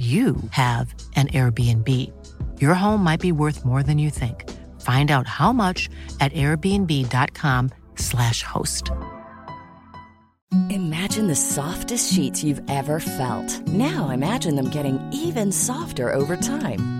you have an Airbnb. Your home might be worth more than you think. Find out how much at airbnb.com/slash host. Imagine the softest sheets you've ever felt. Now imagine them getting even softer over time.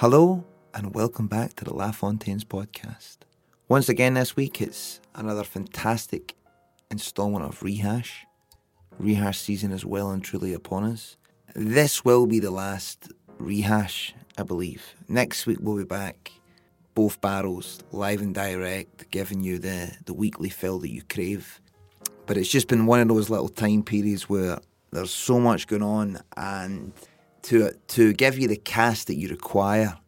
Hello, and welcome back to the LaFontaines podcast. Once again, this week it's another fantastic installment of Rehash. Rehash season is well and truly upon us. This will be the last rehash, I believe. Next week we'll be back, both barrels, live and direct, giving you the, the weekly fill that you crave. But it's just been one of those little time periods where there's so much going on, and to to give you the cast that you require,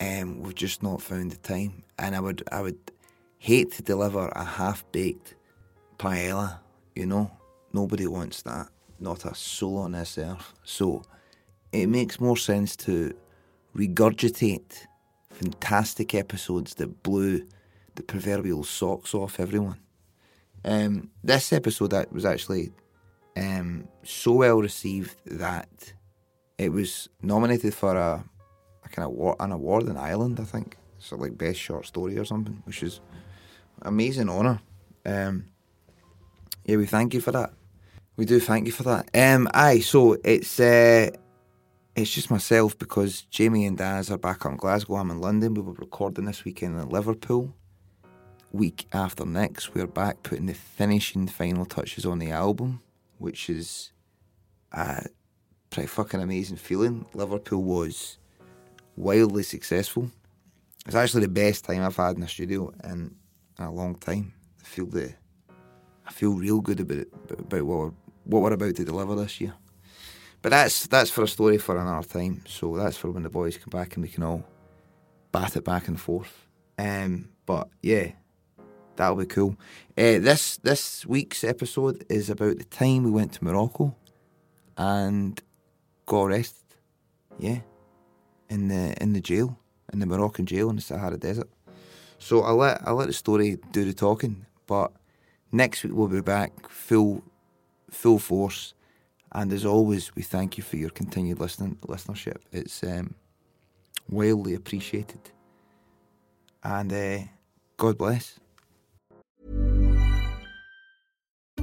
um, we've just not found the time. And I would I would hate to deliver a half baked paella. You know, nobody wants that. Not a soul on this earth. So it makes more sense to regurgitate fantastic episodes that blew the proverbial socks off everyone. Um, this episode that was actually um, so well received that it was nominated for a, a kind of an award in Ireland, I think. So like best short story or something, which is amazing honour. Um, yeah, we thank you for that. We do thank you for that. Um, aye, so it's uh, it's just myself because Jamie and Daz are back in Glasgow. I'm in London. We were recording this weekend in Liverpool. Week after next, we're back putting the finishing final touches on the album, which is a pretty fucking amazing feeling. Liverpool was wildly successful. It's actually the best time I've had in a studio in, in a long time. I feel the, I feel real good about it, about what we're, what we're about to deliver this year. But that's that's for a story for another time. So that's for when the boys come back and we can all bat it back and forth. Um, but yeah, that'll be cool. Uh, this this week's episode is about the time we went to Morocco and got arrested. Yeah, in the in the jail in the Moroccan jail in the Sahara Desert. So I'll let I'll let the story do the talking. But next week we'll be back full full force. And as always, we thank you for your continued listening listenership. It's um, wildly appreciated. And uh, God bless.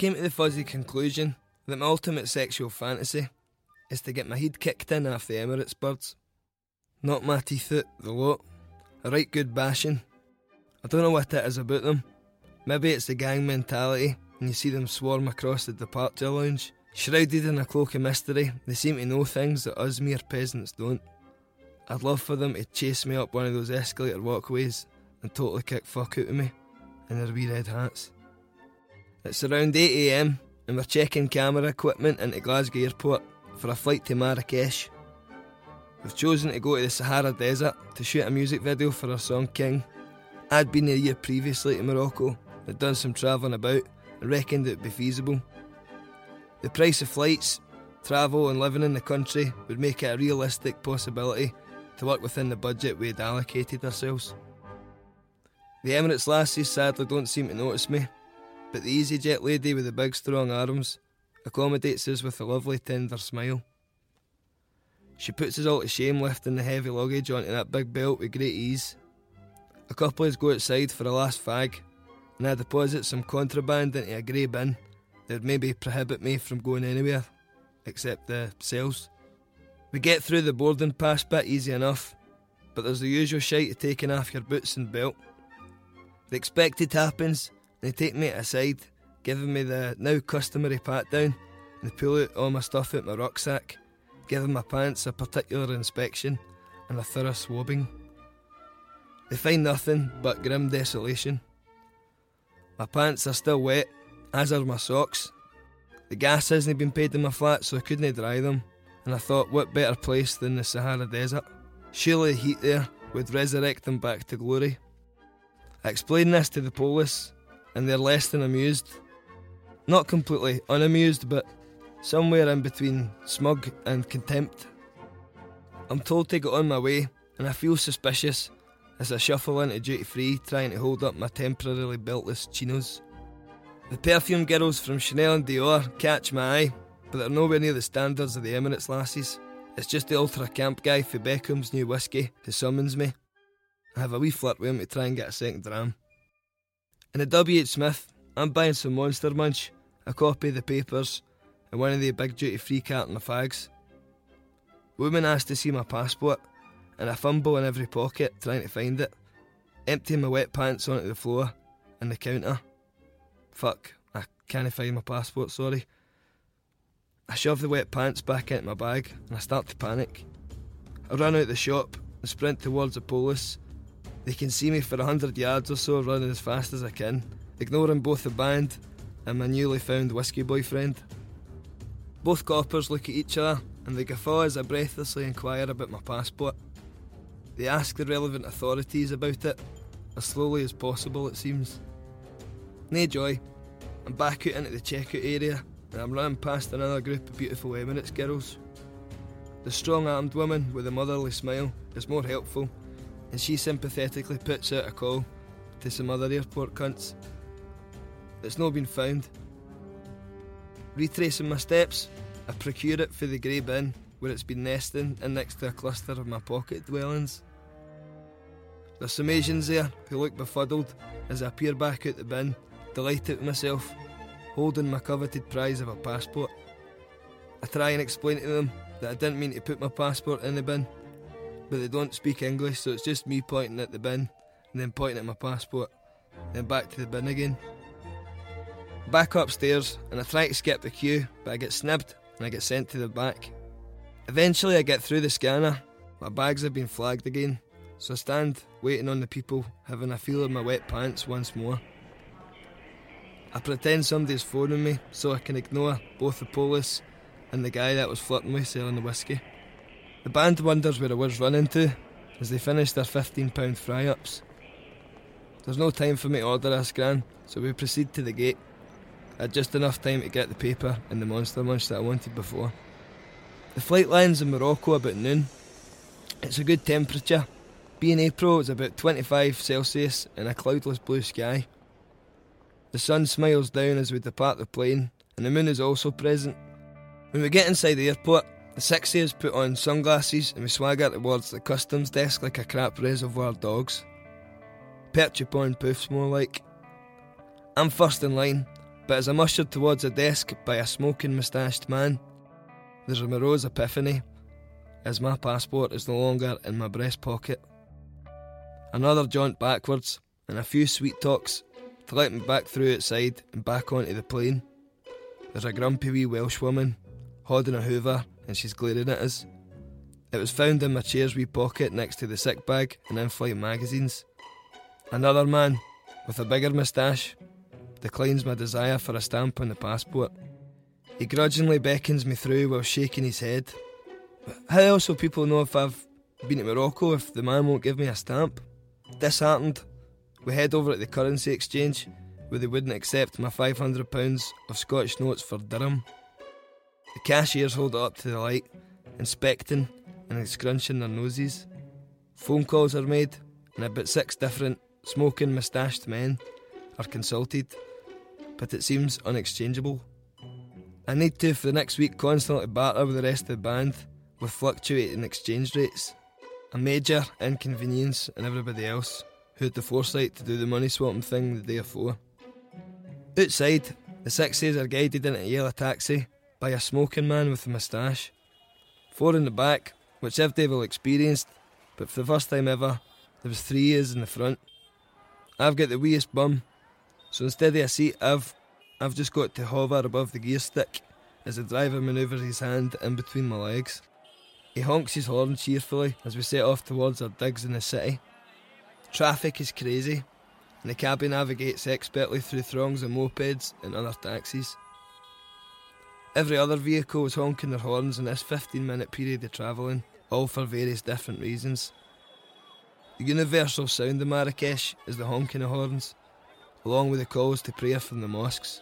Came to the fuzzy conclusion that my ultimate sexual fantasy is to get my head kicked in off the Emirates birds. Not my teeth out, the lot. A right good bashing. I don't know what it is about them. Maybe it's the gang mentality, and you see them swarm across the departure lounge. Shrouded in a cloak of mystery, they seem to know things that us mere peasants don't. I'd love for them to chase me up one of those escalator walkways and totally kick fuck out of me in their wee red hats. It's around 8am, and we're checking camera equipment into Glasgow Airport for a flight to Marrakesh. We've chosen to go to the Sahara Desert to shoot a music video for our song King. I'd been a year previously to Morocco, had done some travelling about, and reckoned it would be feasible. The price of flights, travel, and living in the country would make it a realistic possibility to work within the budget we had allocated ourselves. The Emirates lassies sadly don't seem to notice me, but the EasyJet lady with the big strong arms accommodates us with a lovely tender smile. She puts us all to shame lifting the heavy luggage onto that big belt with great ease. A couple of us go outside for a last fag, and I deposit some contraband into a grey bin that would maybe prohibit me from going anywhere except the cells. We get through the boarding pass bit easy enough, but there's the usual shite of taking off your boots and belt. The expected happens, they take me aside, giving me the now customary pat down, and they pull out all my stuff out my rucksack, giving my pants a particular inspection and a thorough swabbing. They find nothing but grim desolation. My pants are still wet, as are my socks. The gas hasn't been paid in my flat, so I couldn't dry them, and I thought, what better place than the Sahara Desert? Surely the heat there would resurrect them back to glory. I explained this to the police, and they're less than amused. Not completely unamused, but somewhere in between smug and contempt. I'm told to get on my way, and I feel suspicious as I shuffle into duty free trying to hold up my temporarily beltless chinos. The perfume girls from Chanel and Dior catch my eye, but they're nowhere near the standards of the Emirates lassies. It's just the ultra camp guy for Beckham's new whiskey who summons me. I have a wee flirt with him to try and get a second dram. In a W.H. Smith, I'm buying some Monster Munch, a copy of the papers, and one of the big duty free carton of fags. Woman asks to see my passport, and I fumble in every pocket trying to find it, emptying my wet pants onto the floor and the counter. Fuck, I can't find my passport, sorry. I shove the wet pants back into my bag and I start to panic. I run out the shop and sprint towards the police. They can see me for a hundred yards or so running as fast as I can, ignoring both the band and my newly found whiskey boyfriend. Both coppers look at each other and they guffaw as I breathlessly inquire about my passport. They ask the relevant authorities about it, as slowly as possible it seems. Nay joy, I'm back out into the checkout area and I'm running past another group of beautiful Emirates girls. The strong armed woman with a motherly smile is more helpful, and she sympathetically puts out a call to some other airport cunts. It's not been found. Retracing my steps, I procure it for the grey bin where it's been nesting and next to a cluster of my pocket dwellings. There's some Asians there who look befuddled as I peer back out the bin, delighted with myself, holding my coveted prize of a passport. I try and explain to them that I didn't mean to put my passport in the bin, but they don't speak English, so it's just me pointing at the bin and then pointing at my passport, then back to the bin again. Back upstairs, and I try to skip the queue, but I get snibbed and I get sent to the back. Eventually, I get through the scanner. My bags have been flagged again, so I stand waiting on the people, having a feel of my wet pants once more. I pretend somebody's phoning me so I can ignore both the police and the guy that was flirting with selling the whiskey. The band wonders where I was running to as they finish their £15 fry ups. There's no time for me to order a scran, so we proceed to the gate. I had just enough time to get the paper and the monster munch that I wanted before. The flight lands in Morocco about noon. It's a good temperature. Being April, it's about 25 Celsius and a cloudless blue sky. The sun smiles down as we depart the plane, and the moon is also present. When we get inside the airport, the has put on sunglasses and we swagger towards the customs desk like a crap reservoir dogs. Perch upon poofs more like. I'm first in line, but as I'm ushered towards a desk by a smoking moustached man, there's a morose epiphany as my passport is no longer in my breast pocket. Another jaunt backwards and a few sweet talks to let me back through outside and back onto the plane. There's a grumpy wee Welsh woman holding a hoover and she's glaring at us. It was found in my chair's wee pocket next to the sick bag and in flight magazines. Another man, with a bigger moustache, declines my desire for a stamp on the passport. He grudgingly beckons me through while shaking his head. How else will people know if I've been to Morocco if the man won't give me a stamp? Disheartened, we head over at the currency exchange where they wouldn't accept my £500 of Scottish notes for dirham. The cashiers hold it up to the light, inspecting and scrunching their noses. Phone calls are made, and about six different smoking moustached men are consulted, but it seems unexchangeable. I need to, for the next week, constantly barter with the rest of the band with fluctuating exchange rates. A major inconvenience in everybody else who had the foresight to do the money swapping thing the day before. Outside, the Sixties are guided into a yellow taxi by a smoking man with a moustache. Four in the back, which all experienced, but for the first time ever, there was three years in the front. I've got the weest bum, so instead of a seat, I've I've just got to hover above the gear stick as the driver manoeuvres his hand in between my legs. He honks his horn cheerfully as we set off towards our digs in the city. Traffic is crazy, and the cabby navigates expertly through throngs of mopeds and other taxis. Every other vehicle was honking their horns in this 15 minute period of travelling, all for various different reasons. The universal sound of Marrakesh is the honking of horns, along with the calls to prayer from the mosques.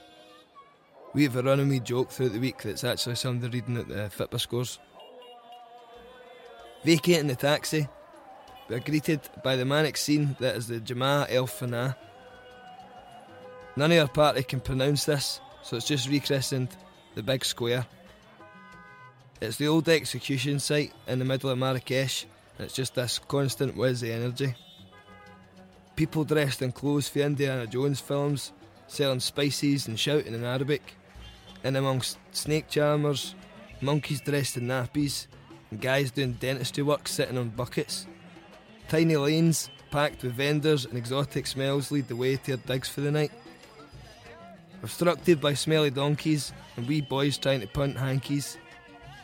We have a running wee joke throughout the week that's actually somebody reading at the Fitbit scores. Vacating the taxi, we are greeted by the manic scene that is the Jemaa el-Fnaa. None of our party can pronounce this, so it's just rechristened the Big Square. It's the old execution site in the middle of Marrakesh, and it's just this constant whizzy energy. People dressed in clothes for Indiana Jones films, selling spices and shouting in Arabic, and amongst snake charmers, monkeys dressed in nappies, and guys doing dentistry work sitting on buckets. Tiny lanes, packed with vendors and exotic smells, lead the way to our digs for the night. Obstructed by smelly donkeys and wee boys trying to punt hankies,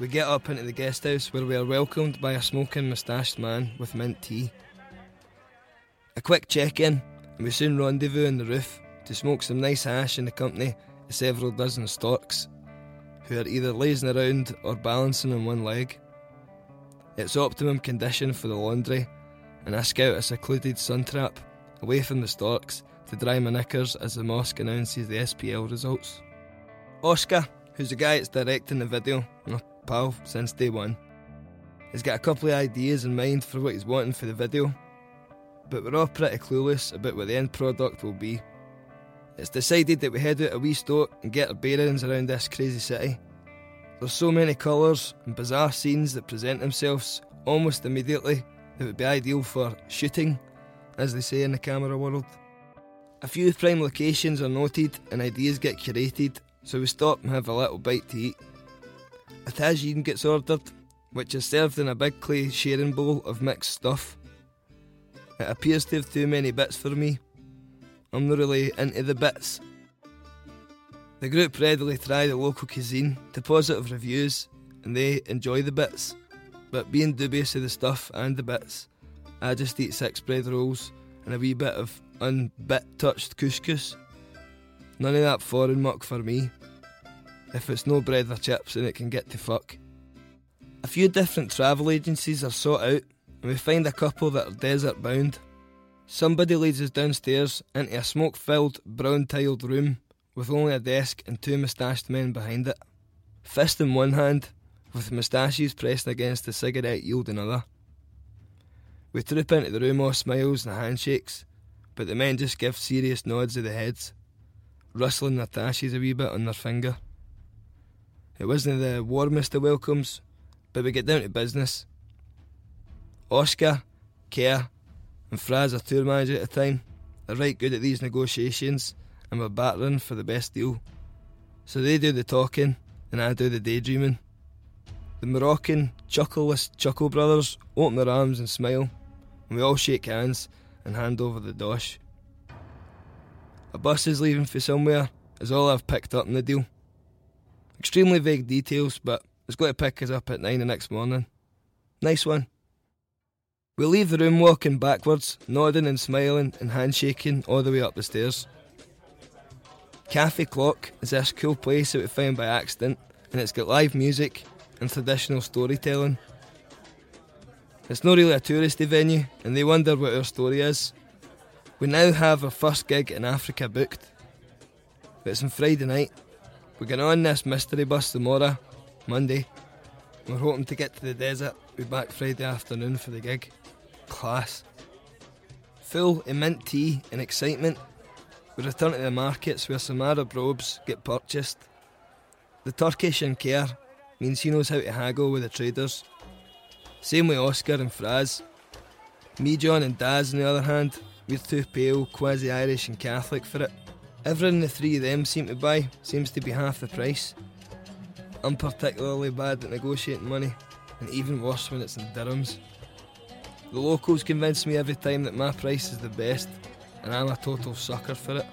we get up into the guest house where we are welcomed by a smoking moustached man with mint tea. A quick check in, and we soon rendezvous on the roof to smoke some nice hash in the company of several dozen storks, who are either lazing around or balancing on one leg. It's optimum condition for the laundry, and I scout a secluded sun trap away from the storks to dry my knickers as the mosque announces the SPL results. Oscar, who's the guy that's directing the video, my pal since day one, has got a couple of ideas in mind for what he's wanting for the video, but we're all pretty clueless about what the end product will be. It's decided that we head out a wee stoke and get our bearings around this crazy city. There's so many colours and bizarre scenes that present themselves almost immediately that it would be ideal for shooting, as they say in the camera world. A few prime locations are noted and ideas get curated, so we stop and have a little bite to eat. A tagine gets ordered, which is served in a big clay sharing bowl of mixed stuff. It appears to have too many bits for me. I'm not really into the bits. The group readily try the local cuisine to positive reviews and they enjoy the bits. But being dubious of the stuff and the bits, I just eat six bread rolls and a wee bit of unbit touched couscous. None of that foreign muck for me. If it's no bread or chips, then it can get to fuck. A few different travel agencies are sought out, and we find a couple that are desert bound. Somebody leads us downstairs into a smoke filled, brown tiled room with only a desk and two moustached men behind it. Fist in one hand, with moustaches pressed against the cigarette yield another. We troop into the room all smiles and handshakes, but the men just give serious nods of the heads. rustling their tashes a wee bit on their finger. It wasn't the warmest of welcomes, but we get down to business. Oscar, Kerr, and Fraz, our tour manager at the time, are right good at these negotiations and we're battering for the best deal. So they do the talking and I do the daydreaming. The Moroccan, chuckleless Chuckle brothers open their arms and smile, and we all shake hands and hand over the dosh. A bus is leaving for somewhere, is all I've picked up in the deal. Extremely vague details, but it's going to pick us up at nine the next morning. Nice one. We leave the room walking backwards, nodding and smiling and handshaking all the way up the stairs. Cafe Clock is this cool place that we found by accident, and it's got live music and traditional storytelling. It's not really a touristy venue, and they wonder what our story is. We now have our first gig in Africa booked. It's on Friday night. We're going on this mystery bus tomorrow, Monday. We're hoping to get to the desert, be back Friday afternoon for the gig. Class. Full of mint tea and excitement, we return to the markets where some Arab robes get purchased. The Turkish in Kerr means he knows how to haggle with the traders. Same with Oscar and Fraz. Me, John, and Daz, on the other hand, we're too pale, quasi Irish, and Catholic for it. Everything the three of them seem to buy seems to be half the price. I'm particularly bad at negotiating money, and even worse when it's in dirhams. The locals convince me every time that my price is the best, and I'm a total sucker for it.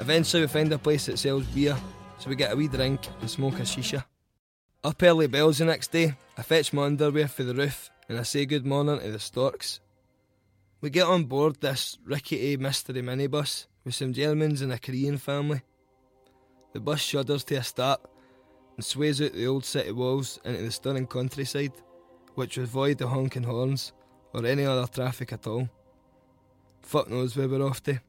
Eventually, we find a place that sells beer, so we get a wee drink and smoke a shisha. Up early bells the next day, I fetch my underwear for the roof and I say good morning to the storks. We get on board this rickety mystery minibus with some Germans and a Korean family. The bus shudders to a start and sways out the old city walls into the stunning countryside, which would void the honking horns or any other traffic at all. Fuck knows where we're off to.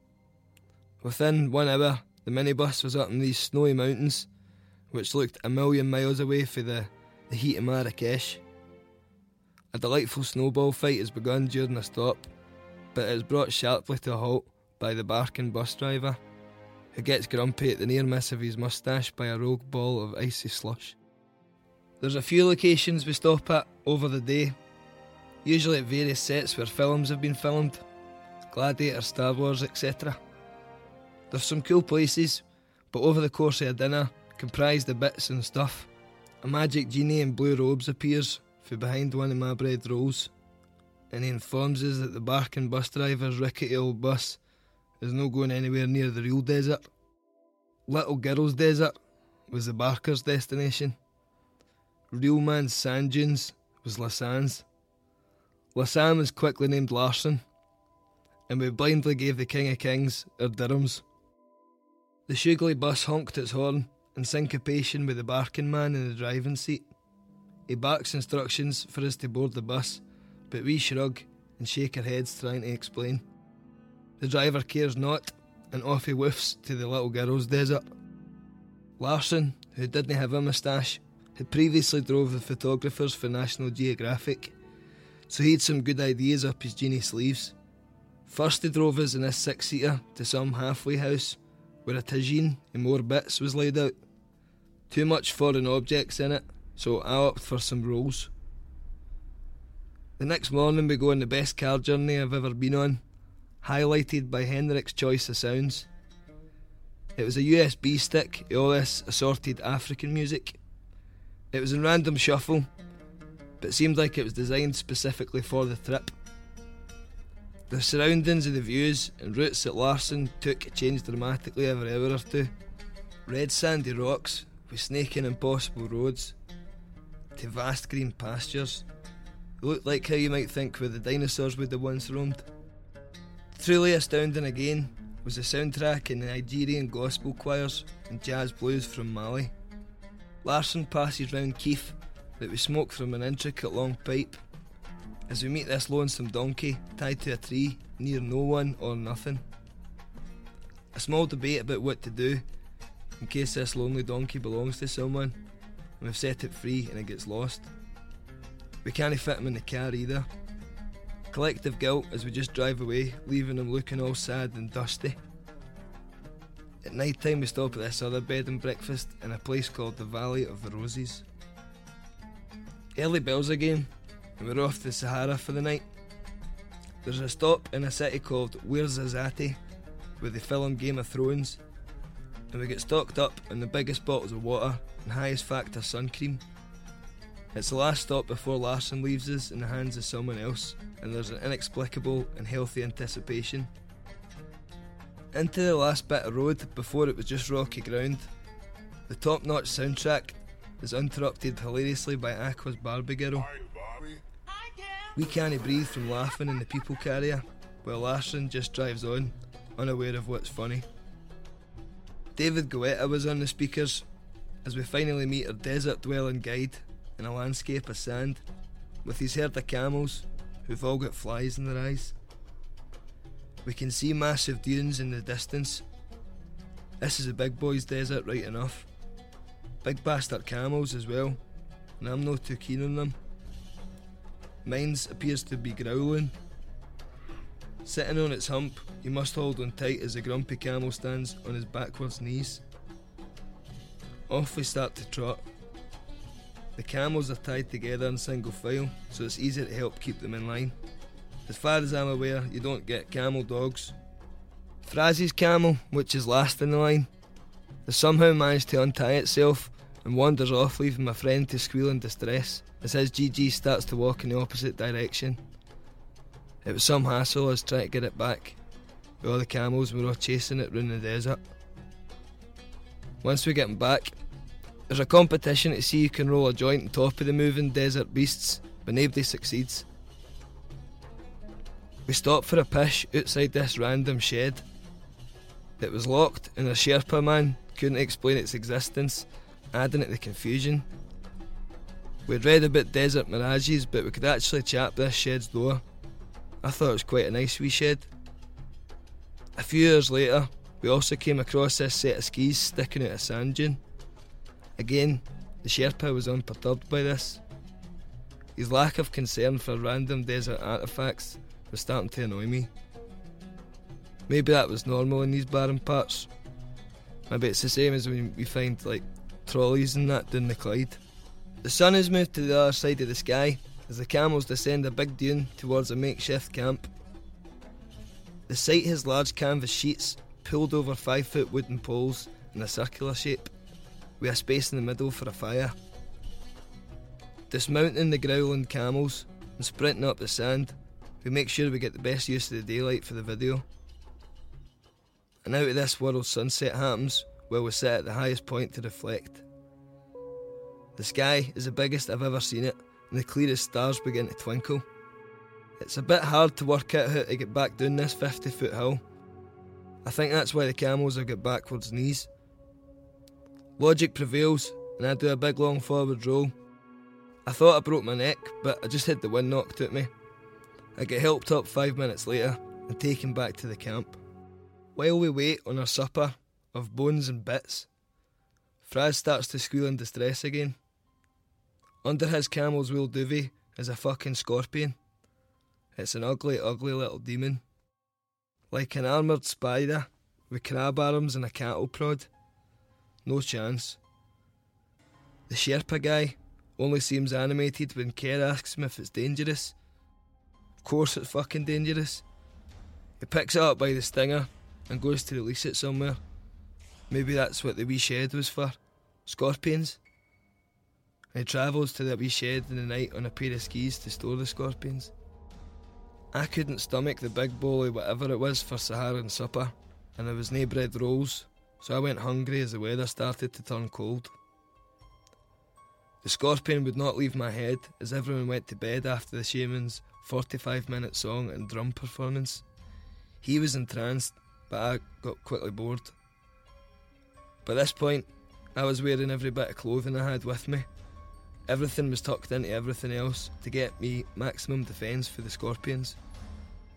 Within one hour, the minibus was up in these snowy mountains, which looked a million miles away from the, the heat of Marrakesh. A delightful snowball fight has begun during the stop, but it is brought sharply to a halt by the barking bus driver, who gets grumpy at the near miss of his moustache by a rogue ball of icy slush. There's a few locations we stop at over the day, usually at various sets where films have been filmed Gladiator, Star Wars, etc. There's some cool places, but over the course of a dinner, comprised the bits and stuff, a magic genie in blue robes appears from behind one of my bread rolls, and he informs us that the barking bus driver's rickety old bus is no going anywhere near the real desert. Little Girl's Desert was the Barker's destination. Real man's sand dunes was Lassans. Lassan was quickly named Larson, and we blindly gave the King of Kings our dirhams. The Shugly bus honked its horn in syncopation with the barking man in the driving seat. He barks instructions for us to board the bus, but we shrug and shake our heads trying to explain. The driver cares not, and off he woofs to the little girl's desert. Larson, who didn't have a moustache, had previously drove the photographers for National Geographic, so he had some good ideas up his genie sleeves. First, he drove us in a six seater to some halfway house where a tagine and more bits was laid out. Too much foreign objects in it, so I opted for some rolls. The next morning, we go on the best car journey I've ever been on, highlighted by Henrik's choice of sounds. It was a USB stick all this assorted African music. It was in random shuffle, but seemed like it was designed specifically for the trip. The surroundings of the views and routes that Larson took changed dramatically every hour or two. Red sandy rocks with snaking impossible roads to vast green pastures. Looked like how you might think where the dinosaurs would have once roamed. Truly astounding again was the soundtrack in the Nigerian gospel choirs and jazz blues from Mali. Larson passes round kif that we smoke from an intricate long pipe as we meet this lonesome donkey tied to a tree near no one or nothing. A small debate about what to do in case this lonely donkey belongs to someone and we've set it free and it gets lost. We can't fit him in the car either. Collective guilt as we just drive away, leaving him looking all sad and dusty. At night time, we stop at this other bed and breakfast in a place called the Valley of the Roses. Early bells again, and we're off to the Sahara for the night. There's a stop in a city called Ouarzazate where they film Game of Thrones, and we get stocked up on the biggest bottles of water and highest factor sun cream. It's the last stop before Larson leaves us in the hands of someone else, and there's an inexplicable and healthy anticipation. Into the last bit of road before it was just rocky ground. The top notch soundtrack is interrupted hilariously by Aqua's Barbie Girl. We can't breathe from laughing in the people carrier, while Larson just drives on, unaware of what's funny. David Guetta was on the speakers as we finally meet our desert dwelling guide in a landscape of sand with his herd of camels who've all got flies in their eyes. We can see massive dunes in the distance. This is a big boy's desert, right enough. Big bastard camels as well, and I'm not too keen on them. Mine's appears to be growling. Sitting on its hump, he must hold on tight as the grumpy camel stands on his backwards knees. Off we start to trot. The camels are tied together in single file, so it's easy to help keep them in line. As far as I'm aware, you don't get camel dogs. Frazzie's camel, which is last in the line, has somehow managed to untie itself and wanders off, leaving my friend to squeal in distress as his GG starts to walk in the opposite direction. It was some hassle us trying to get it back, with all the camels we were all chasing it round the desert. Once we get him back, there's a competition to see who can roll a joint on top of the moving desert beasts, but nobody succeeds. We stopped for a pish outside this random shed. It was locked, and the Sherpa man couldn't explain its existence, adding to the confusion. We'd read about desert mirages, but we could actually chap this shed's door. I thought it was quite a nice wee shed. A few years later, we also came across this set of skis sticking out a sand dune. Again, the Sherpa was unperturbed by this. His lack of concern for random desert artefacts was starting to annoy me. Maybe that was normal in these barren parts. Maybe it's the same as when we find like trolleys and that down the Clyde. The sun has moved to the other side of the sky as the camels descend a big dune towards a makeshift camp. The site has large canvas sheets pulled over five foot wooden poles in a circular shape, with a space in the middle for a fire. Dismounting the growling camels and sprinting up the sand, we make sure we get the best use of the daylight for the video. And out of this world, sunset happens where we sit at the highest point to reflect. The sky is the biggest I've ever seen it, and the clearest stars begin to twinkle. It's a bit hard to work out how to get back down this 50 foot hill. I think that's why the camels have got backwards knees. Logic prevails, and I do a big long forward roll. I thought I broke my neck, but I just had the wind knocked at me. I get helped up five minutes later and taken back to the camp. While we wait on our supper of bones and bits, Fraz starts to squeal in distress again. Under his camel's wool duvet is a fucking scorpion. It's an ugly, ugly little demon. Like an armoured spider with crab arms and a cattle prod. No chance. The Sherpa guy only seems animated when Kerr asks him if it's dangerous. Of course it's fucking dangerous. He picks it up by the stinger and goes to release it somewhere. Maybe that's what the wee shed was for. Scorpions. He travels to the wee shed in the night on a pair of skis to store the scorpions. I couldn't stomach the big bowl of whatever it was for Saharan supper, and there was no bread rolls, so I went hungry as the weather started to turn cold. The scorpion would not leave my head as everyone went to bed after the shaman's 45 minute song and drum performance. He was entranced, but I got quickly bored. By this point, I was wearing every bit of clothing I had with me. Everything was tucked into everything else to get me maximum defence for the scorpions.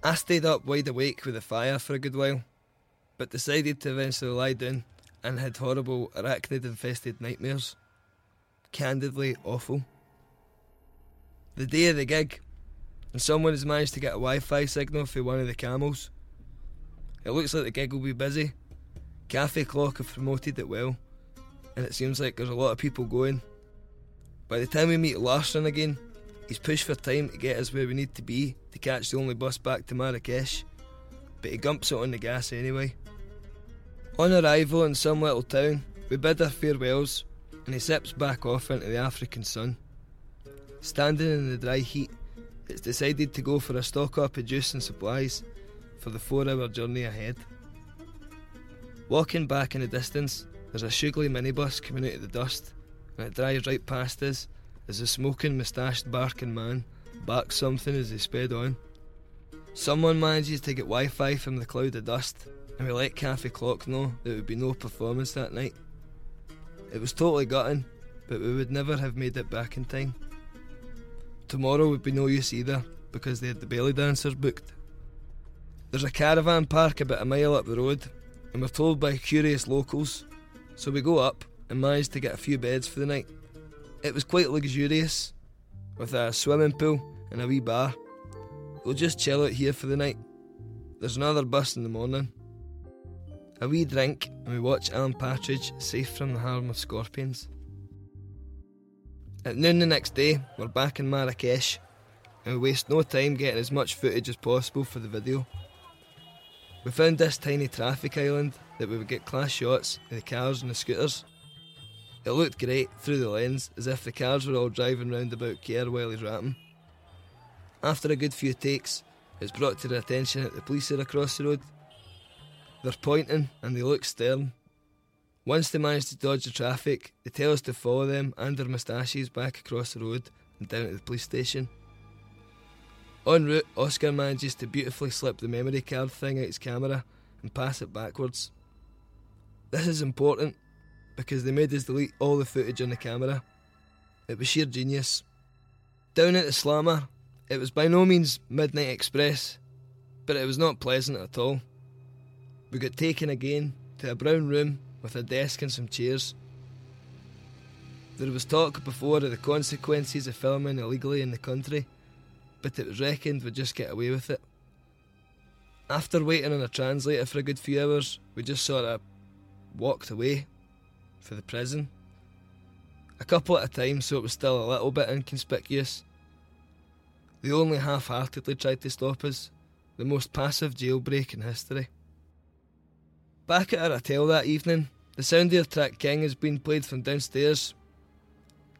I stayed up wide awake with the fire for a good while, but decided to eventually lie down and had horrible arachnid infested nightmares. Candidly awful. The day of the gig, and someone has managed to get a Wi Fi signal for one of the camels. It looks like the gig will be busy. Cafe Clock have promoted it well, and it seems like there's a lot of people going. By the time we meet Larson again, he's pushed for time to get us where we need to be to catch the only bus back to Marrakesh, but he gumps it on the gas anyway. On arrival in some little town, we bid our farewells, and he sips back off into the African sun. Standing in the dry heat, it's decided to go for a stock up of juice and supplies for the four hour journey ahead. Walking back in the distance, there's a Shugley minibus coming out of the dust, and it drives right past us as a smoking, moustached barking man barks something as they sped on. Someone manages to get Wi Fi from the cloud of dust, and we let Cafe Clock know there would be no performance that night. It was totally gutting, but we would never have made it back in time. Tomorrow would be no use either, because they had the belly dancers booked. There's a caravan park about a mile up the road, and we're told by curious locals, so we go up and manage to get a few beds for the night. It was quite luxurious, with a swimming pool and a wee bar. We'll just chill out here for the night. There's another bus in the morning. A wee drink, and we watch Alan Partridge safe from the harm of scorpions. At noon the next day, we're back in Marrakesh, and we waste no time getting as much footage as possible for the video. We found this tiny traffic island that we would get class shots of the cars and the scooters. It looked great through the lens, as if the cars were all driving round about Kerr while he's rapping. After a good few takes, it's brought to their attention that the police are across the road. They're pointing and they look stern. Once they manage to dodge the traffic, they tell us to follow them and their moustaches back across the road and down to the police station. En route, Oscar manages to beautifully slip the memory card thing out his camera and pass it backwards. This is important because they made us delete all the footage on the camera. It was sheer genius. Down at the Slammer, it was by no means Midnight Express, but it was not pleasant at all. We got taken again to a brown room with a desk and some chairs. There was talk before of the consequences of filming illegally in the country, but it was reckoned we'd just get away with it. After waiting on a translator for a good few hours, we just sort of walked away for the prison. A couple at a time, so it was still a little bit inconspicuous. They only half heartedly tried to stop us, the most passive jailbreak in history. Back at our hotel that evening, the sound of track King has been played from downstairs.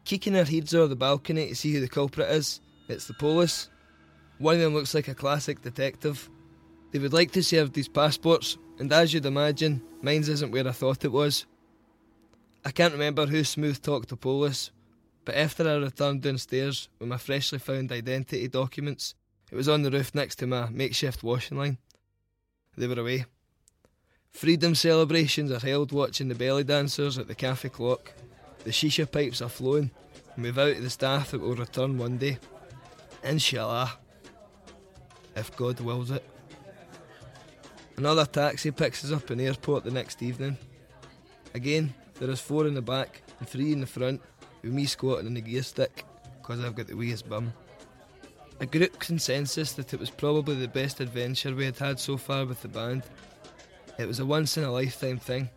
Keeking our heads over the balcony to see who the culprit is, it's the police. One of them looks like a classic detective. They would like to serve these passports, and as you'd imagine, mine's isn't where I thought it was. I can't remember who smooth talked the police, but after I returned downstairs with my freshly found identity documents, it was on the roof next to my makeshift washing line. They were away. Freedom celebrations are held watching the belly dancers at the cafe clock. The shisha pipes are flowing, and we've out the staff that will return one day. Inshallah. If God wills it. Another taxi picks us up in the airport the next evening. Again, there is four in the back and three in the front, with me squatting in the gear stick, because I've got the weakest bum. A group consensus that it was probably the best adventure we had had so far with the band. It was a once in a lifetime thing,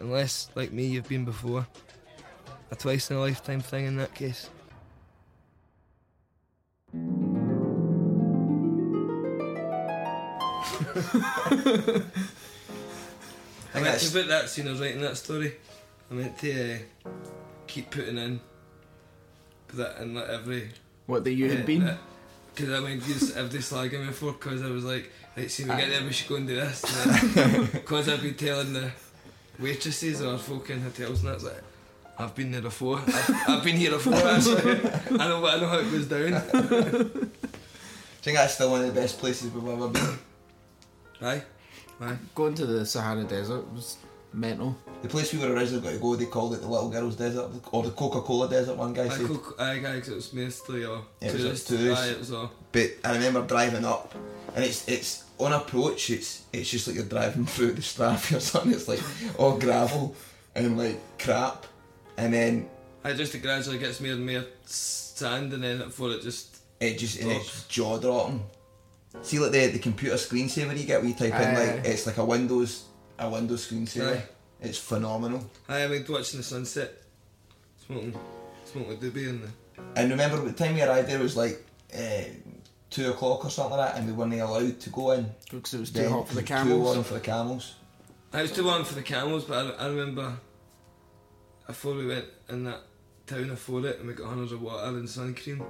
unless, like me, you've been before. A twice in a lifetime thing in that case. I to put that scene I was writing that story. I meant to uh, keep putting in that in like every What that you had been? because I mean just every slagging me for because I was like right see we get there we should go and do this. Because I've been telling the waitresses or folk in hotels and that's like I've been there before. I've, I've been here before actually I know I know how it goes down. I think that's still one of the best places we've ever been. aye. Aye. Going to the Sahara Desert was mental. The place we were originally going to go, they called it the Little Girls Desert, or the Coca Cola Desert, one guy aye, said. cool, aye guys it was mostly all It was tourists tourists. aye it was all But I remember driving up, and it's it's on approach. It's it's just like you're driving through the Strath or something. It's like all gravel and like crap, and then I just it gradually gets more and more sand and then before it just it just and it's jaw dropping. See like the the computer screensaver you get when you type in like aye. it's like a Windows a window screensaver. Aye. It's phenomenal. I mean, watching the sunset, smoking, smoking a doobie in the. And remember, the time we arrived there, was like uh, two o'clock or something like that, and we weren't allowed to go in. Because it was too Then hot for the it was Too warm camels. for the camels. I was too warm for the camels, but I, I remember before we went in that town before it and we got hundreds of water and sun cream.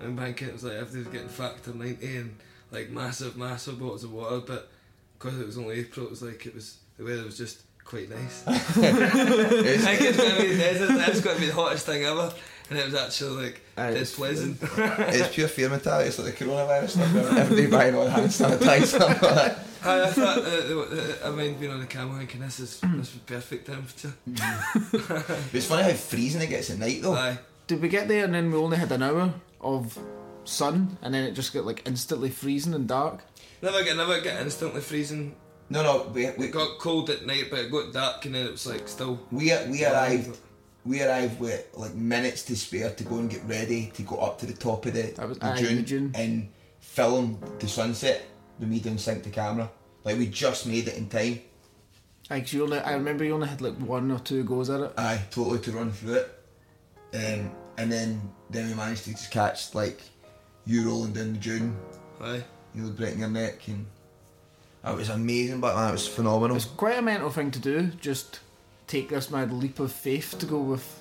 I remember thinking it was like everything was getting factor 90 and like massive, massive bottles of water, but because it was only April, it was like it was the weather was just quite nice. I think it's going to be the desert, that's going to be the hottest thing ever. And it was actually like, Aye, it's it's- pleasant. it's pure fear mentality. It's like the coronavirus stuff. Everybody buying all hand sanitizer. and all that. I, I thought, uh, uh, I mind being on the camel thinking this is this was perfect temperature. But it's funny how freezing it gets at night though. Aye. Did we get there and then we only had an hour of sun and then it just got like instantly freezing and dark? Never get, never get instantly freezing. No, no, we we It got cold at night, but it got dark and then it was like still. we, we arrived. We arrived with like minutes to spare to go and get ready to go up to the top of the, That was- the aye, dune, the dune. and film the sunset. The me down sync the camera. Like we just made it in time. Like you only, I remember you only had like one or two goes at it. Aye, totally to run through it. Um, and then then we managed to just catch like you rolling down the dune, Aye. you know, breaking your neck, and that was amazing. But man, it was phenomenal. It's quite a mental thing to do. Just take this mad leap of faith to go with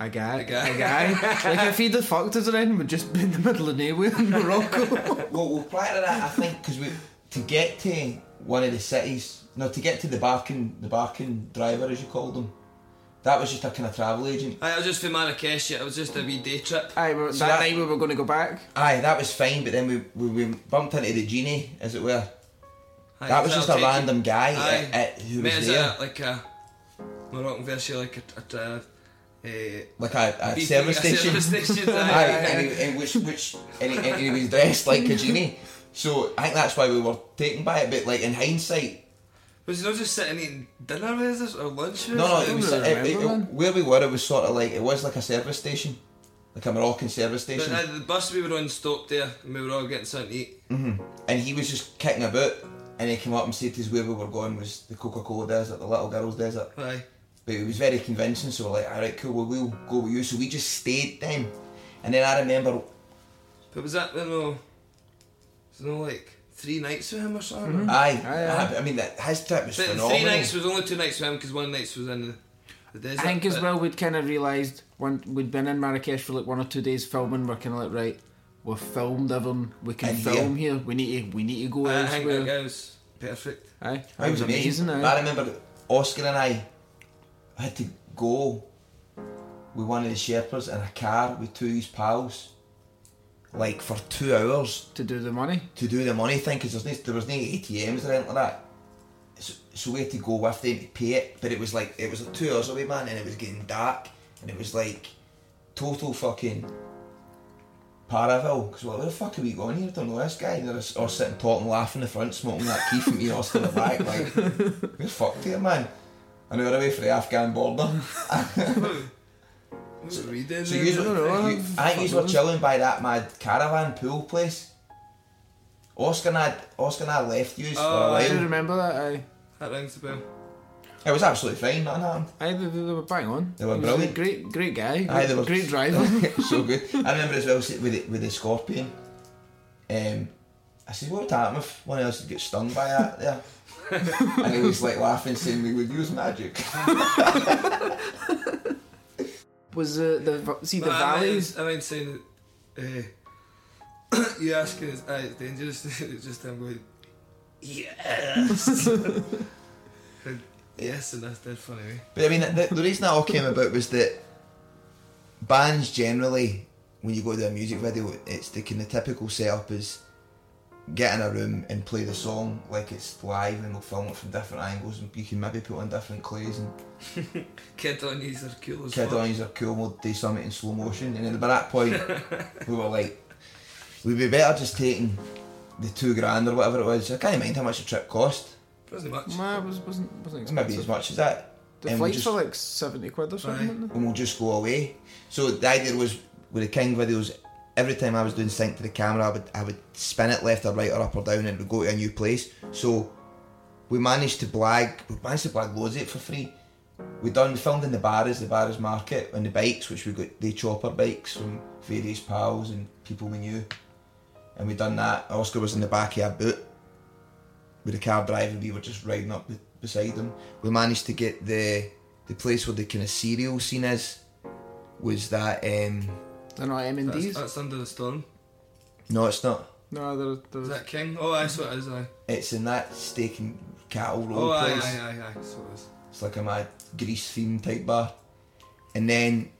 a guy. A guy. A guy. like if he'd have fucked us around, we'd just be in the middle of nowhere in Morocco. Well, well, prior to that, I think because we to get to one of the cities, no, to get to the barking, the barking driver as you called him, that was just a kind of travel agent. Aye, I was just for Marrakesh, yeah, it was just a wee day trip. Aye, we- So that, that- night we were going to go back. Aye, that was fine, but then we we, we bumped into the genie, as it were. Aye, that was just a take you- random guy Aye. at, at, who Met was there, at like a Moroccan version, uh, uh, like a, a, a, a like a, a BP service a station. service station, Aye, and, he, and which which and he, and he was dressed like a genie. So I think that's why we were taken by it. But like in hindsight, Was he not just sitting eating dinner with us or lunch with no, no, it was it, it, where we were. It was sort of like it was like a service station, like a Moroccan service But station. uh, the bus we were on stopped there and we were all getting something to eat. Mm-hmm. and he was just kicking about, and he came up and said to us where we were going was the Coca Cola desert, the little girls desert. Aye. But it was very convincing, so we're like, alright, cool, well, we'll go with you. So we just stayed then. And then I remember, But was that, no, was there no like three nights with him or something? Mm-hmm. aye, Aye, aye. I, I mean, that, his trip was But phenomenal. three nights was only two nights with him because one night was in the, the desert. I think as well we'd kind of realised when we'd been in Marrakesh for like one or two days filming, we're kind of like right, we've filmed everyone, we can uh, And film here. We need to, we need to go I think that elsewhere. guy was perfect. Aye, It was amazing. But aye. I remember Oscar and I had to go with one of the Shepherds in a car with two of his pals, like for two hours to do the money. to do the money thing because no, there was no ATMs or anything like that. So, so we had to go with them to pay it, but it was like it was like two hours away, man, and it was getting dark, and it was like total fucking Paraville. Because well, where the fuck are we going here? Don't know this guy. And all sitting talking, laughing in the front, smoking that key from me, and in the back. Like we're fucked here, man. An hour away from the Afghan border. Were we doing So you, know, you, I think you were chilling by that mad caravan pool place. Oscar and I, Oscar and I left you for Oh, a I do while. remember that. Aye, That rings the bell. It was absolutely fine, nothing happened. aye, they, they were bang on. They were He was a brilliant. Great, great guy. Aye, they were great driver. so good. I remember as well with the, with the scorpion. Um, I said, "What would happen if one of us would get stung by that?" There, and he was like laughing, saying, "We would use magic." was uh, the see the But I mean, valleys? I mean, saying that uh, you asking is uh, it's dangerous. it's just I'm going, yes. Yes, and that's dead funny. Eh? But I mean, the, the reason that all came about was that bands generally, when you go to a music video, it's the kind of typical setup is get in a room and play the song like it's live, and they'll film it from different angles, and you can maybe put on different clays and Kid on these are cool as kid fuck. eyes are cool, we'll do something in slow motion. And then by that point, we were like, we'd be better just taking the two grand or whatever it was. I can't mind how much the trip cost. Wasn't much. Nah, it was, wasn't wasn't expensive. Maybe as much as that. The And we'll flights just- were like seventy quid or something. Aye. and we'll just go away. So the idea was with the King videos, every time I was doing sync to the camera, I would I would spin it left or right or up or down and it would go to a new place. So we managed to blag we managed to blag loads of it for free. We done filmed in the Barras, the Barras market, and the bikes, which we got the chopper bikes from various pals and people we knew. And we done that. Oscar was in the back of a boot with a cab driver. We were just riding up beside them. We managed to get the the place where the kind of cereal scene is. Was that um They're not M and D's. that's under the storm. no? It's not. No, they're, Is that King? Oh, that's what it is. Aye. It's in that steak and cattle roll Oh, aye, place. aye, aye, aye. So it is. It's like a mad grease themed type bar. And then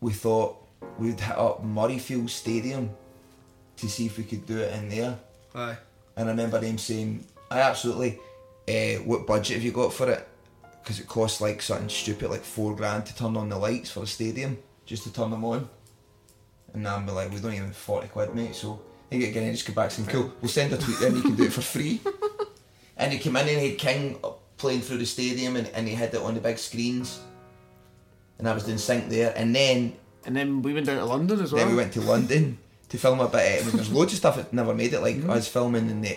we thought we'd hit up Murrayfield Stadium to see if we could do it in there. Aye. And I remember them saying, I absolutely, uh, what budget have you got for it? Because it costs like something stupid, like four grand to turn on the lights for a stadium, just to turn them on. And I'm like, we don't even have 40 quid, mate. So they get getting just go back saying, cool, we'll send a tweet then, you can do it for free. and he came in and he had King playing through the stadium and, and he had it on the big screens. And I was doing sync there. And then and then we went down to London as well. then we went to London to film a bit. I mean, there's loads of stuff that never made it, like Mm-hmm. us filming in the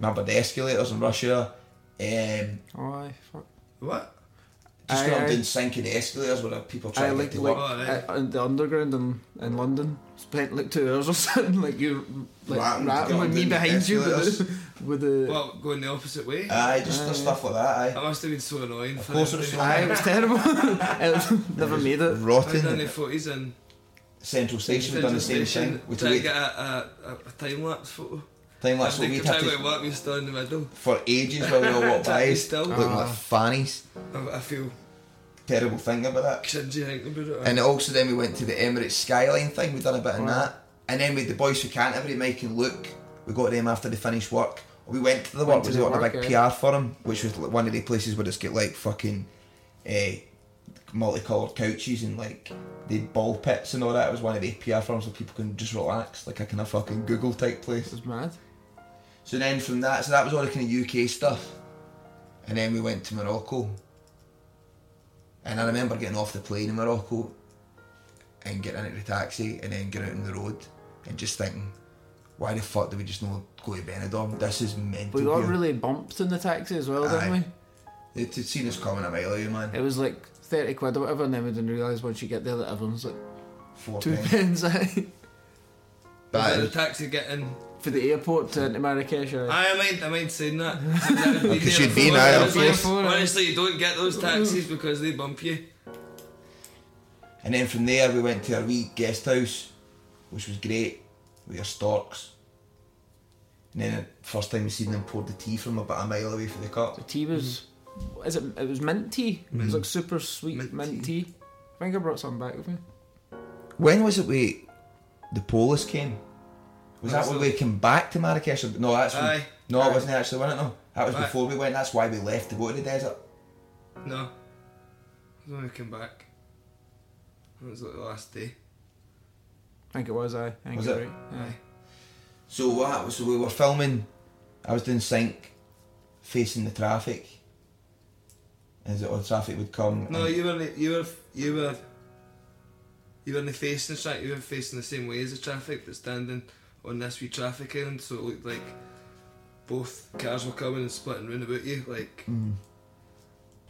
remember the escalators in Russia. Um, Oh, aye, fuck. What? just Aye, going up doing sync in the escalators where people trying I to like get to like work. Oh, aye. uh, in the underground in, in London. Spent like two hours or something. Like you like Rapping rapping, with me behind you with the, with the. Well, going the opposite way. Aye, just the stuff like that. Aye, that must have been so annoying. of for course them it was to- so Aye, it was terrible. it was, never made it. I've done the rotten. footies and Central Station, we've done the same thing. We try to get a, a, a, a time lapse photo. time lapse, so I we'd think have try to to work me still in the middle. for ages while we all walked by, Still. looking Ah. like fannies. I, I feel Terrible thing about that. cringy thinking about it. And also then we went to the Emirates Skyline thing, we done a bit in that. And then with the boys from Canterbury, Mike and Luke, we got them after they finished work. We went to the work, Went to was got a big yeah. PR for them, which was one of the places where it's got like fucking uh, multicoloured couches and like the ball pits and all that. It was one of the PR firms where people can just relax, like a kind of fucking Google type place. It was mad. So then from that, so that was all the kind of UK stuff. And then we went to Morocco. And I remember getting off the plane in Morocco and getting into the taxi and then getting out on the road and just thinking, why the fuck do we just not go to Benidorm? This is mental. We got here." really bumped in the taxi as well, didn't Aye. we? They'd seen us coming a mile away, man. It was like 30 quid or whatever, and then we didn't realise once you get there that everyone's like Four two pence. pence aye. That But the is- taxi getting. for the airport to into Marrakesh. Aye. I mind, I mind saying that. Because you'd been there, of course. Honestly, you don't get those taxis because they bump you. And then from there we went to a wee guest house, which was great. We were storks. And then the first time we seen them poured the tea from about a mile away from the cup. The tea was, mm-hmm. Is it? It was mint tea. It was like super sweet mint, Mint tea. tea. I think I brought some back with me. When was it we the Polis came? Was that when we came back to Marrakesh? No, that's when, Aye. no, Aye. it wasn't actually. Wasn't it? No, that was Aye. before we went. That's why we left to go to the desert. No. I was when I came back. It was like the last day. I think it was. I. I think Was it? right. Aye. So what? happened- So we were filming. I was doing sync, facing the traffic. As the traffic would come. No, you were you were you were you were in the facing the. You were facing the same way as the traffic that's standing on this wee traffic island. So it looked like both cars were coming and splitting round about you. Like mm.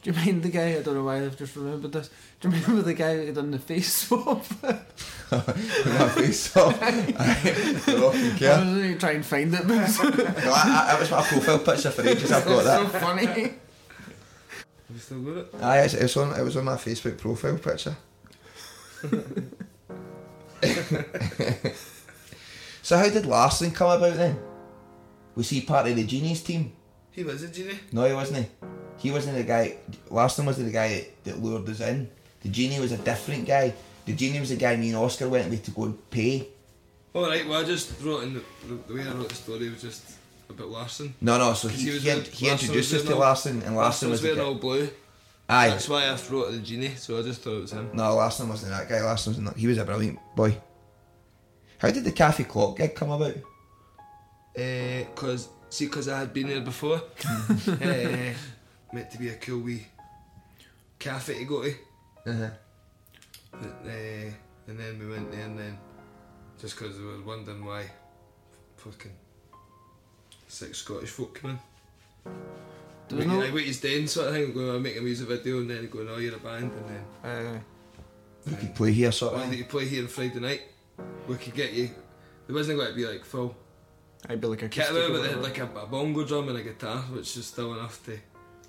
Do you mind the guy? I don't know why I've just remembered this. Do you remember the guy who done the face swap? with my face off. the rocking I chair. was going to try and find it, No, I, I, that was my profile picture for ages. I've got that. so funny. You still got it? Aye, it was on. It was on my Facebook profile picture. so how did Larson come about then? Was he part of the Genies team? He was a genie. No, he wasn't. He, he wasn't the guy. Larson wasn't the guy that, that lured us in. The Genie was a different guy. The Genie was the guy me and Oscar went with to go and pay. All right. Well, I just wrote in the, the way I wrote the story was just about Larson. No, no. So he, was he, wearing- he introduced us to all- Larson, and Larson was the wearing all blue. Aye. That's why I wrote the genie. So I just thought it was him. No, Larson wasn't that guy. Larson was not. He was a brilliant boy. How did the Cafe Clock gig come about? Uh, cause see, cause I had been there before. uh, meant to be a cool wee cafe to go to. Uh-huh. But, uh, and then we went there, and then just because I was wondering why fucking six Scottish folk came in. There was What, no. like, what he's doing sort of thing, going to make a music video and then going, oh, you're a band, and then Uh, You could play here, sort of. you play here on Friday night. We could get you. There wasn't going to be like full I'd be like a kit about, but they had like a, a bongo drum and a guitar, which is still enough to.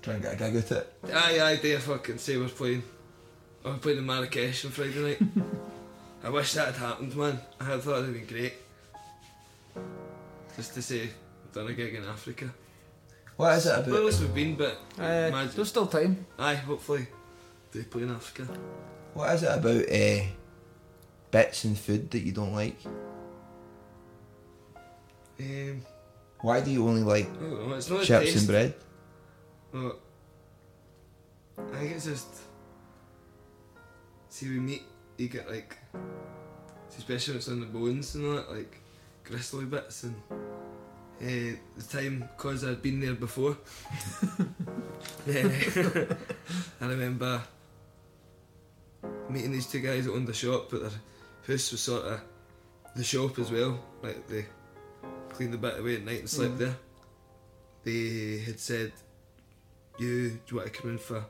Try and get a gig with it. Aye, aye, they fucking say we're playing. I was playing in Marrakesh on Friday night. I wish that had happened, man. I had thought it'd been great. Just to say, I've done a gig in Africa. What is it Where about? else we've been, but Uh, imagine. there's still time. Aye, hopefully they play in Africa. What is it about uh, bits and food that you don't like? Um, Why do you only like know, it's not chips and bread? Well, I think it's just. See, with meat, you get like. Especially when it's on the bones and all that, like gristly bits. And uh, the time, because I'd been there before, eh, I remember meeting these two guys that owned the shop, but their house was sort of the shop as well. Like they cleaned the bit away at night and slept Mm. there. They had said, "You do you want to come in for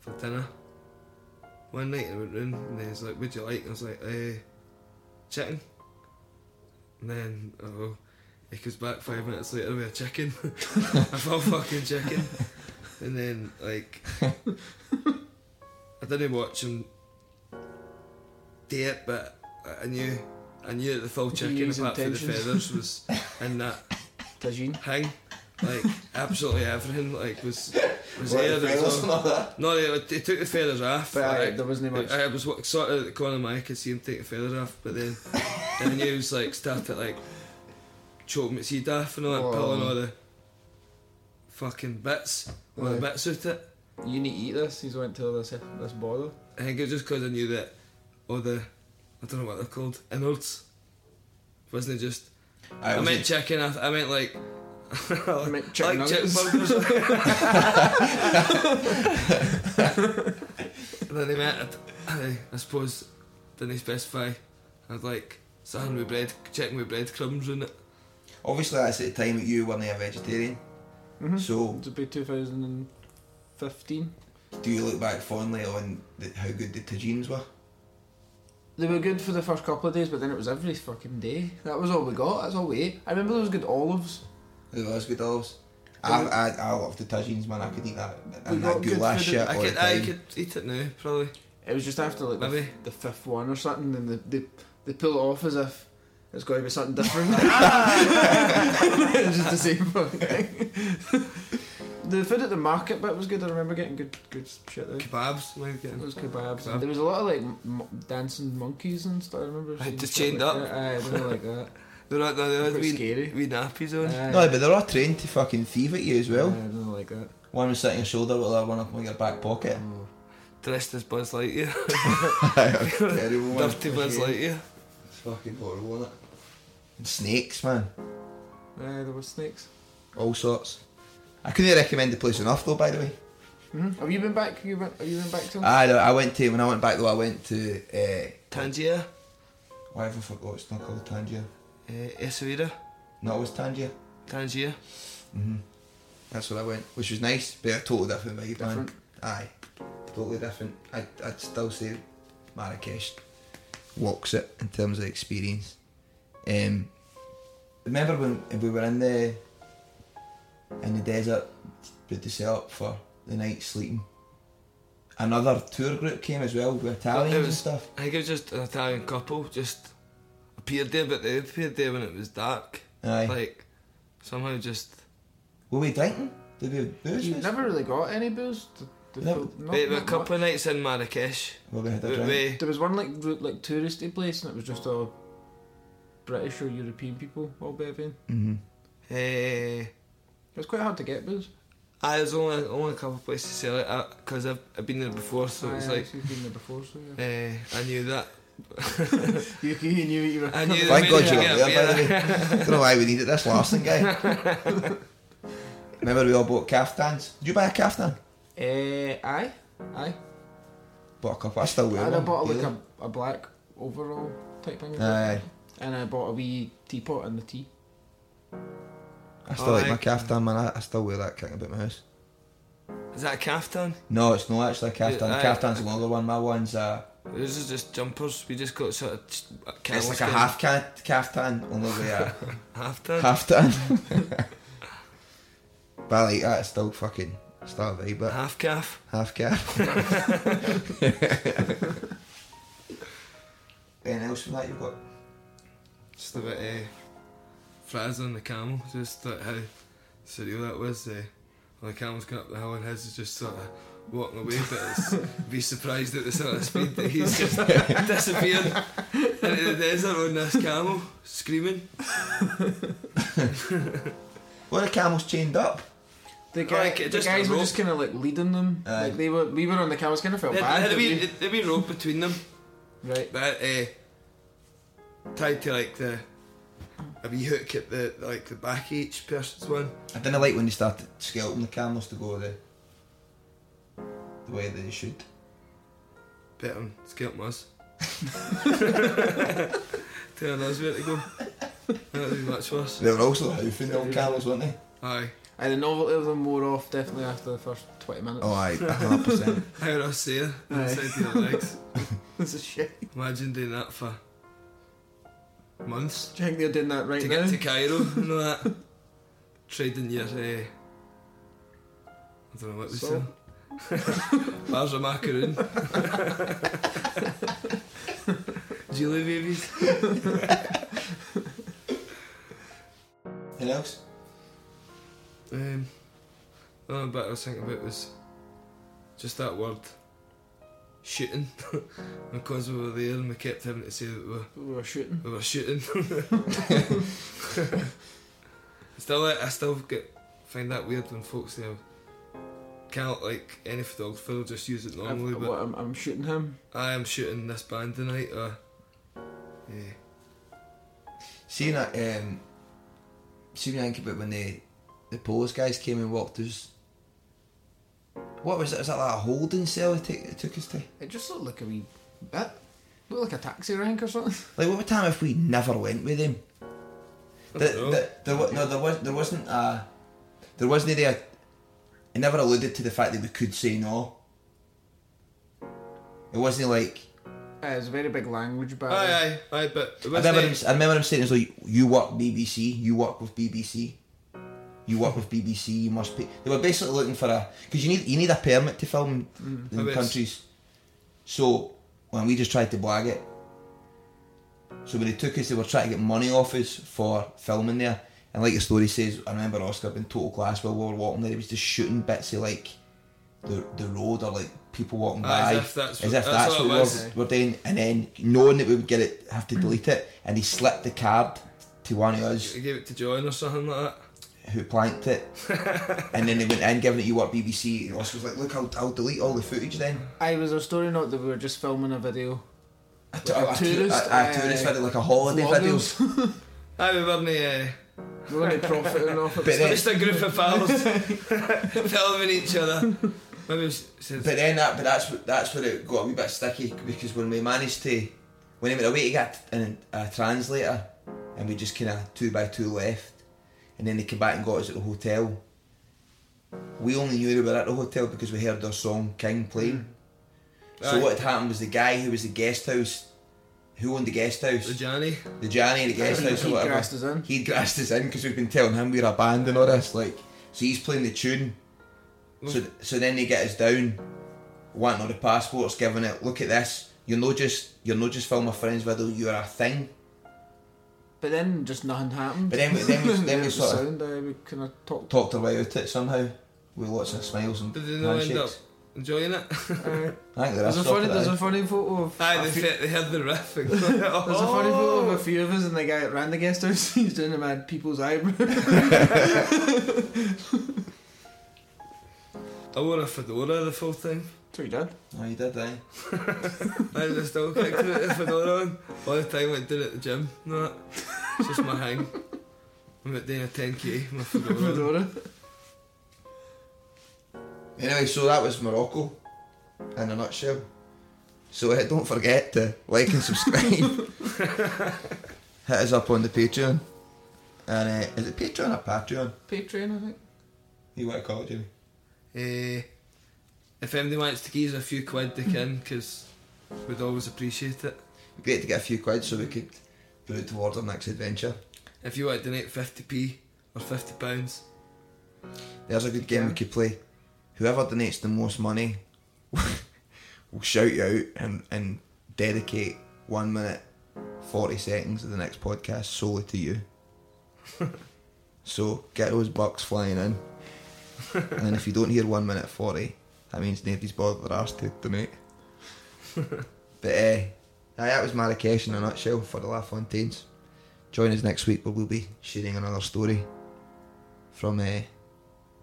for dinner?" One night I went round and he was like, "What'd you like?" I was like, "Eh, chicken." And then oh, he comes back five minutes later with a chicken, a full fucking chicken. And then like, I didn't watch him do it, but I knew. I knew that the full chicken, use apart from the feathers, was in that Tagine. thing. Like absolutely everything, like was was What, there. the There was feathers and all- all that? no, they, they took the feathers off. But aye, like, there wasn't much- I was sort of at the corner of my eye, I could see him take the feathers off, but then then he was like started like choking its head off and all that, Oh. pulling all the fucking bits, all the bits out it. You need to eat this. He's went to this this bother. I think it was just because I knew that all the I don't know what they're called innards wasn't it just. I I, was meant chicken. I, I meant like. I meant chicken like chicken nuggets. burgers. then they meant, I, I suppose, didn't they specify? I'd like something with bread, chicken with breadcrumbs in it. Obviously, that's at the time that you weren't a vegetarian. Mm-hmm. So, It's about 2015. do you look back fondly on the, how good the tagines were? They were good for the first couple of days, but then it was every fucking day. That was all we got. That's all we ate. I remember there was good olives. It was good olives. I, I, I love the tagines, man. I could eat that and that good goulash shit I could, I could eat it now, probably. It was just after like the, the fifth one or something, and they, they they pull it off as if it's got to be something different. it's just the same fucking thing. the food at the market bit was good. I remember getting good good shit there. Kebabs, maybe getting. It was kebabs. Kebab. There was a lot of like m- dancing monkeys and stuff. I remember. Like, seeing just chained like up? that. Aye, I didn't like that. They're not, they're Quite wee, scary. wee nappies on. Aye. No, but they're all trained to fucking thieve at you as Aye, well. I didn't like that. One was sitting on your shoulder with the other one up in your back pocket. Oh. Dressed as Buzz Lightyear. Terrible, man. Dirty Buzz Lightyear. It's fucking horrible, isn't it? And snakes, man. Aye, there were snakes. All sorts. I couldn't recommend the place enough, though, by the way. hmm Have you been back? You went, have you been back to? I, I went to, when I went back, though, I went to, uh, Tangier. why have I forgot it's not called Tangier? Uh, Essaouira. No, it was Tangier. Tangier. hmm That's where I went, which was nice, but a totally different vibe, man. Aye, totally different. I, I'd still say Marrakesh walks it in terms of experience. Um, remember when we were in the in the desert with the set up for the night sleeping? Another tour group came as well with Italians It and stuff. I think it was just an Italian couple just appeared there, but they appeared there when it was dark. Aye. Like somehow just. Were we drinking? Did we have booze? You never really got any booze. The, the No, food- not- Wait, a not couple of nights in Marrakesh. Well, we had a we- drink. we- There was one like like touristy place, and it was just all British or European people all behaving. hmm eh, It was quite hard to get booze. I was only only a couple of places to sell it because I've, I've been there before, so it was Aye, like you've been there before, so yeah. eh, I knew that. you, you knew you were. I knew Thank the God you to were get there, by the beer. way. Don't know why we needed this Larson guy. Remember we all bought caftans? Did you buy a caftan? Eh, aye, aye. Bought a couple. I still wear And one. I bought like a, a black overall type thing. Aye. And I bought a wee teapot and the tea. I still Oh, like my caftan, man. I, I still wear that kicking about my house. Is that a caftan? No, it's not actually a caftan. Yeah, aye. Caftan's a longer one. My one's uh, This is just jumpers. We just got sort of ch- it's like a half can- caftan, only with a Halftan. halftan. but I like that. It's still fucking still a vibe. But Half calf. half calf. Anything else from that you've got? Just a bit uh, Fraz on the camel. Just like how surreal that was. Uh, well, the camel's going up the hill and his is just sort of walking away, but it's, be surprised at the sort of speed that he's just disappeared into the desert on this camel, screaming. Well, the camel's chained up. The, guy, Like, the guys were rope. just kind of like leading them. Aye. like they were, we were on the camels. Kind of felt There bad. had a that wee, we- there wee rope between them, right. but uh, tied to like the a wee hook at the like the back of each person's one. I didn't like when they started scalping the camels to go the the way they should. Bet on scalp us. Telling us where to go. That would be much worse. They were also hoofing the old camels, weren't they? Aye. I the novelty of them wore off definitely after the first twenty minutes. Oh, aye, hundred percent. How would I say it? Aye. Inside your legs. this is shit. Imagine doing that for months. Do you think they're doing that right to now? get to Cairo and all that. Trading your, uh, I don't know what they So? sell. Bars of macaroon. Jelly babies. Anything else? Um, the only bit I was thinking about was just that word shooting. because we were there and we kept having to say that we were, we were shooting. we were shooting. still, I still get find that weird when folks say can't like any photographer will just use it normally, I've- but what, I'm, I'm shooting him. I am shooting this band tonight. Or yeah, Seeing that, um, see when I think about when the the Polish guys came and walked us. What was it? Was that like a holding cell it, take, it took us to? It just looked like a wee bit. Looked like a taxi rank or something. Like, what would time if we never went with him? The, the, there, wa- no, there was there wasn't a there wasn't a. It never alluded to the fact that we could say no. It wasn't like Uh, it's a very big language barrier. aye, aye, aye. But it I wasn't remember, him, I remember him saying, "It's like you work BBC, you work with BBC, you work with BBC. You must pay." They were basically looking for a because you need you need a permit to film mm, in countries. So when we just tried to blag it, so when they took us, they were trying to get money off us for filming there. And like the story says, I remember Oscar being total class while we were walking there. He was just shooting bits of like the the road or like people walking ah, by, as if that's as what- if that's that's what what, we're, we're doing. And then knowing that we would get it, have to delete it, and he slipped the card to one of us I gave it to John or something like that. Who planked it, and then they went in giving it you what BBC. And Oscar was like, "Look, I'll, I'll delete all the footage then." I was a story note that we were just filming a video. A, t- Like a a, tourist, a, a tourist uh, video, like a holiday video. vloggers. Aye, we weren't uh, we weren't profiting off it. But then- just a group of pals filming each other. Maybe it says, But then that, but that's that's where it got a wee bit sticky because when we managed to, when we went away to get an, a translator, and we just kind of two by two left, and then they came back and got us at the hotel. We only knew they were at the hotel because we heard their song King playing. Mm. So Aye. what had happened was the guy who was the guest house, who owned the guest house, the Johnny. the Johnny at the guest He- house or he whatever. grassed us in. He'd grassed us in because we've been telling him we're a band and all this. Like, so he's playing the tune. So, mm. so then they get us down, wanting all the passports, giving it. Look at this. You're not just you're not just filming a friends video. You're a thing. But then just nothing happened. But then we- then we- then we sort of- sound, uh, we kind of talked. Talked our way out it somehow with lots of smiles and Did they not end up handshakes. enjoying it? Uh, I think there's a of funny, it, there's a funny photo of. Aye, a they, few- they heard the riff. And There's a funny photo of a oh. few of us and the guy that ran the guest house. He's doing a mad people's eyebrow. I wore a fedora the full time. So he did. No, you did, aye. I was still kicked with the fedora on. All the time I did it at the gym. No. It's just my hang. I'm at doing a 10k, my fedora. on. Fedora. Anyway, so that was Morocco in a nutshell. So uh, don't forget to like and subscribe. Hit us up on the Patreon. And uh, is it Patreon or Patreon? Patreon, I think. You want to call it, Jimmy? Uh, if anybody wants to give us a few quid, they can, because we'd always appreciate it. It'd be great to get a few quid so we could put it towards our next adventure. If you want to donate 50p or 50 pounds, There's a good game we could play. Whoever donates the most money will shout you out and, and dedicate one minute, 40 seconds of the next podcast solely to you. so get those bucks flying in. and if you don't hear one minute 40, that means nobody's bothered their arse to donate. but uh, that was Marrakesh in a nutshell for the LaFontaines. Join us next week where we'll be sharing another story from uh,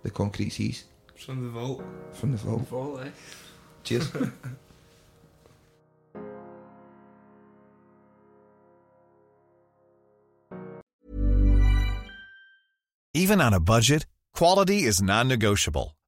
the concrete seas from the vault. from the vault. Vault, eh? Cheers. Even on a budget, quality is non-negotiable.